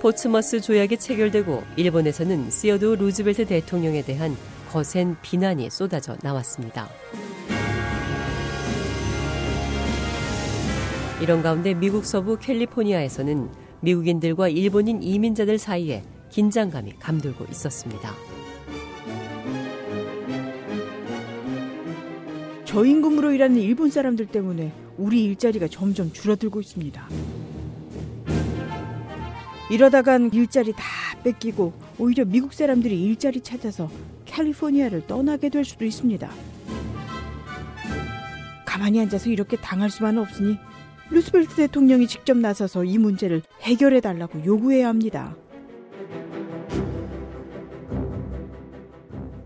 포츠머스 조약이 체결되고 일본에서는 시어도어 루즈벨트 대통령에 대한 거센 비난이 쏟아져 나왔습니다. 이런 가운데 미국 서부 캘리포니아에서는 미국인들과 일본인 이민자들 사이에 긴장감이 감돌고 있었습니다. 저임금으로 일하는 일본 사람들 때문에 우리 일자리가 점점 줄어들고 있습니다. 이러다간 일자리 다 뺏기고 오히려 미국 사람들이 일자리 찾아서 캘리포니아를 떠나게 될 수도 있습니다. 가만히 앉아서 이렇게 당할 수만은 없으니 루스벨트 대통령이 직접 나서서 이 문제를 해결해 달라고 요구해야 합니다.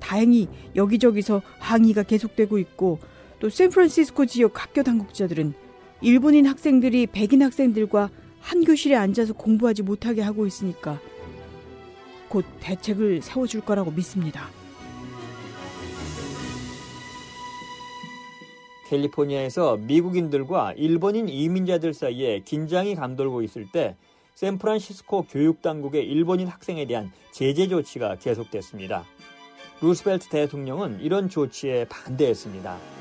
다행히 여기저기서 항의가 계속되고 있고 또 샌프란시스코 지역 학교 당국자들은 일본인 학생들이 백인 학생들과 한 교실에 앉아서 공부하지 못하게 하고 있으니까 곧 대책을 세워줄 거라고 믿습니다. 캘리포니아에서 미국인들과 일본인 이민자들 사이에 긴장이 감돌고 있을 때 샌프란시스코 교육당국의 일본인 학생에 대한 제재 조치가 계속됐습니다. 루스벨트 대통령은 이런 조치에 반대했습니다.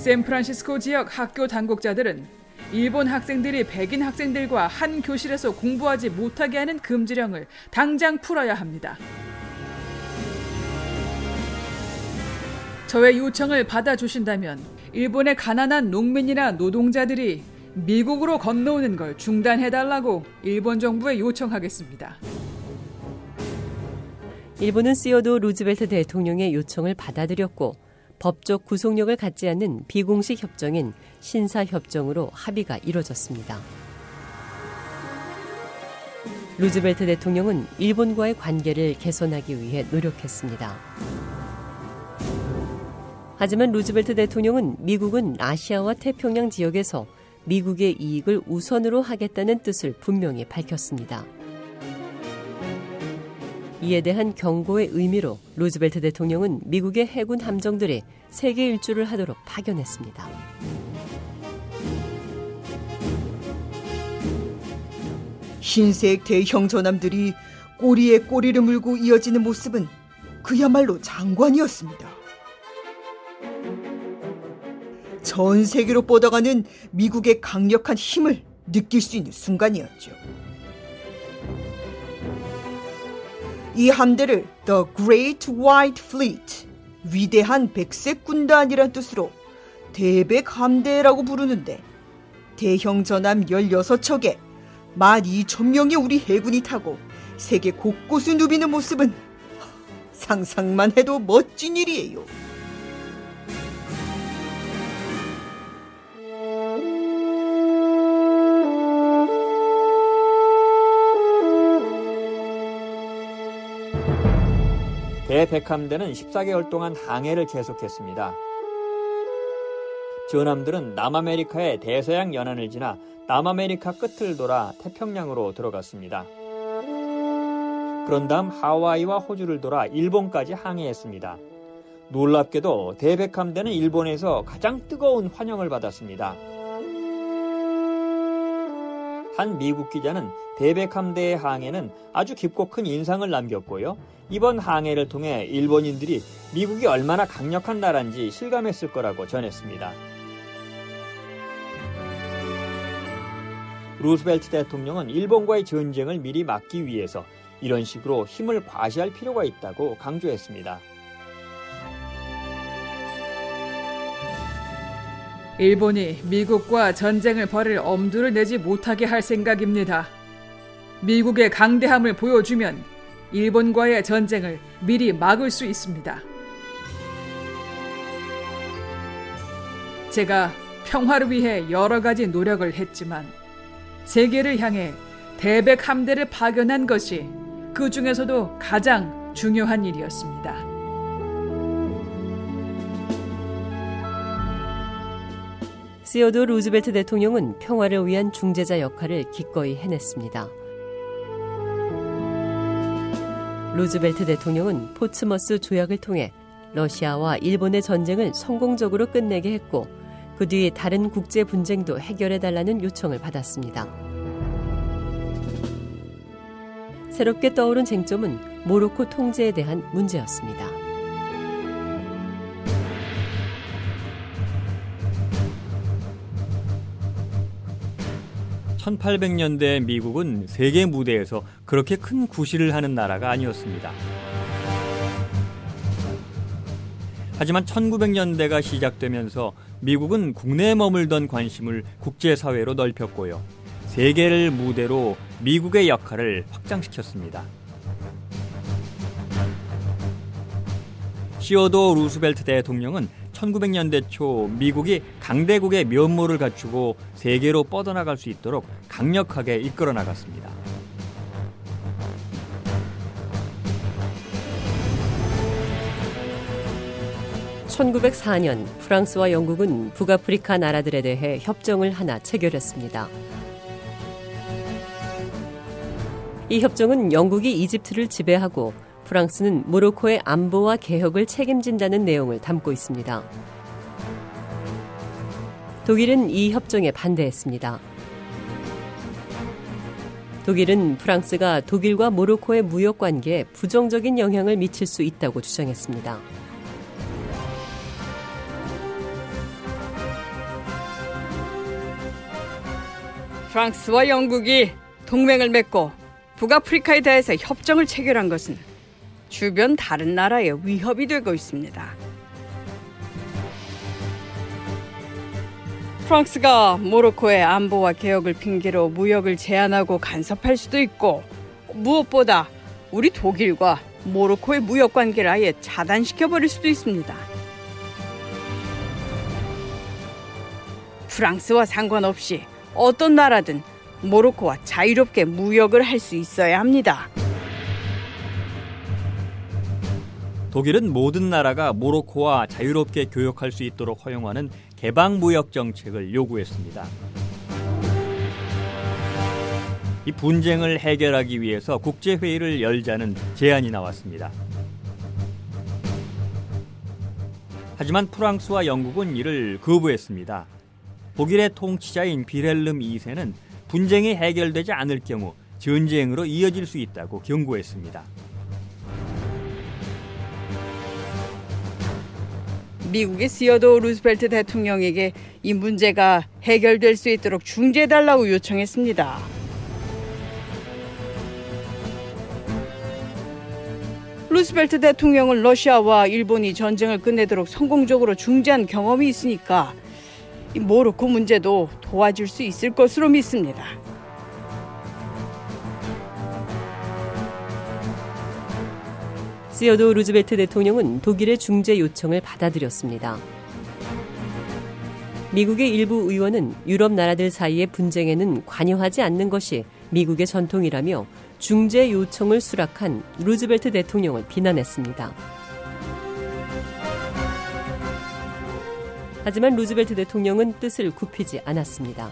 샌프란시스코 지역 학교 당국자들은 일본 학생들이 백인 학생들과 한 교실에서 공부하지 못하게 하는 금지령을 당장 풀어야 합니다. 저의 요청을 받아주신다면 일본의 가난한 농민이나 노동자들이 미국으로 건너오는 걸 중단해달라고 일본 정부에 요청하겠습니다. 일본은 시어도 루즈벨트 대통령의 요청을 받아들였고 법적 구속력을 갖지 않는 비공식 협정인 신사협정으로 합의가 이뤄졌습니다. 루즈벨트 대통령은 일본과의 관계를 개선하기 위해 노력했습니다. 하지만 루즈벨트 대통령은 미국은 아시아와 태평양 지역에서 미국의 이익을 우선으로 하겠다는 뜻을 분명히 밝혔습니다. 이에 대한 경고의 의미로 루즈벨트 대통령은 미국의 해군 함정들이 세계 일주를 하도록 파견했습니다. 흰색 대형 전함들이 꼬리에 꼬리를 물고 이어지는 모습은 그야말로 장관이었습니다. 전 세계로 뻗어가는 미국의 강력한 힘을 느낄 수 있는 순간이었죠. 이 함대를 The Great White Fleet, 위대한 백색 군단이란 뜻으로 대백 함대라고 부르는데 대형 전함 16척에 12,000명의 우리 해군이 타고 세계 곳곳을 누비는 모습은 상상만 해도 멋진 일이에요. 대백함대는 14개월 동안 항해를 계속했습니다. 전함들은 남아메리카의 대서양 연안을 지나 남아메리카 끝을 돌아 태평양으로 들어갔습니다. 그런 다음 하와이와 호주를 돌아 일본까지 항해했습니다. 놀랍게도 대백함대는 일본에서 가장 뜨거운 환영을 받았습니다. 한 미국 기자는 대백함대의 항해는 아주 깊고 큰 인상을 남겼고요. 이번 항해를 통해 일본인들이 미국이 얼마나 강력한 나라인지 실감했을 거라고 전했습니다. 루스벨트 대통령은 일본과의 전쟁을 미리 막기 위해서 이런 식으로 힘을 과시할 필요가 있다고 강조했습니다. 일본이 미국과 전쟁을 벌일 엄두를 내지 못하게 할 생각입니다. 미국의 강대함을 보여주면 일본과의 전쟁을 미리 막을 수 있습니다. 제가 평화를 위해 여러 가지 노력을 했지만 세계를 향해 대백 함대를 파견한 것이 그 중에서도 가장 중요한 일이었습니다. 시어도어 루즈벨트 대통령은 평화를 위한 중재자 역할을 기꺼이 해냈습니다. 루즈벨트 대통령은 포츠머스 조약을 통해 러시아와 일본의 전쟁을 성공적으로 끝내게 했고 그 뒤 다른 국제 분쟁도 해결해 달라는 요청을 받았습니다. 새롭게 떠오른 쟁점은 모로코 통제에 대한 문제였습니다. 1800년대 미국은 세계 무대에서 그렇게 큰 구실을 하는 나라가 아니었습니다. 하지만 1900년대가 시작되면서 미국은 국내에 머물던 관심을 국제사회로 넓혔고요. 세계를 무대로 미국의 역할을 확장시켰습니다. 시어도 루스벨트 대통령은 1900년대 초 미국이 강대국의 면모를 갖추고 세계로 뻗어나갈 수 있도록 강력하게 이끌어 나갔습니다. (1904년) 프랑스와 영국은 북아프리카 나라들에 대해 협정을 하나 체결했습니다. 이 협정은 영국이 이집트를 지배하고 프랑스는 모로코의 안보와 개혁을 책임진다는 내용을 담고 있습니다. 독일은 이 협정에 반대했습니다. 독일은 프랑스가 독일과 모로코의 무역 관계에 부정적인 영향을 미칠 수 있다고 주장했습니다. 프랑스와 영국이 동맹을 맺고 북아프리카에 대해서 협정을 체결한 것은 주변 다른 나라에 위협이 되고 있습니다. 프랑스가 모로코의 안보와 개혁을 핑계로 무역을 제한하고 간섭할 수도 있고 무엇보다 우리 독일과 모로코의 무역 관계를 아예 차단시켜 버릴 수도 있습니다. 프랑스와 상관없이 어떤 나라든 모로코와 자유롭게 무역을 할 수 있어야 합니다. 독일은 모든 나라가 모로코와 자유롭게 교역할 수 있도록 허용하는 개방 무역 정책을 요구했습니다. 이 분쟁을 해결하기 위해서 국제 회의를 열자는 제안이 나왔습니다. 하지만 프랑스와 영국은 이를 거부했습니다. 독일의 통치자인 비렐름 2세는 분쟁이 해결되지 않을 경우 전쟁으로 이어질 수 있다고 경고했습니다. 미국의 시어도 루스벨트 대통령에게 이 문제가 해결될 수 있도록 중재해달라고 요청했습니다. 루스벨트 대통령은 러시아와 일본이 전쟁을 끝내도록 성공적으로 중재한 경험이 있으니까 모로코 문제도 도와줄 수 있을 것으로 믿습니다. 시어도 루즈벨트 대통령은 독일의 중재 요청을 받아들였습니다. 미국의 일부 의원은 유럽 나라들 사이의 분쟁에는 관여하지 않는 것이 미국의 전통이라며 중재 요청을 수락한 루즈벨트 대통령을 비난했습니다. 하지만 루즈벨트 대통령은 뜻을 굽히지 않았습니다.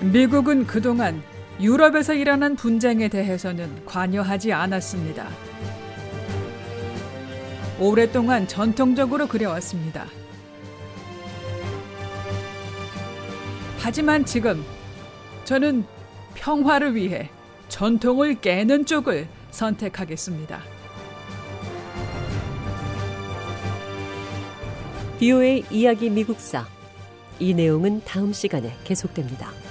미국은 그동안 유럽에서 일어난 분쟁에 대해서는 관여하지 않았습니다. 오랫동안 전통적으로 그려왔습니다. 하지만 지금 저는 평화를 위해 전통을 깨는 쪽을 선택하겠습니다. 비오의 이야기 미국사 이 내용은 다음 시간에 계속됩니다.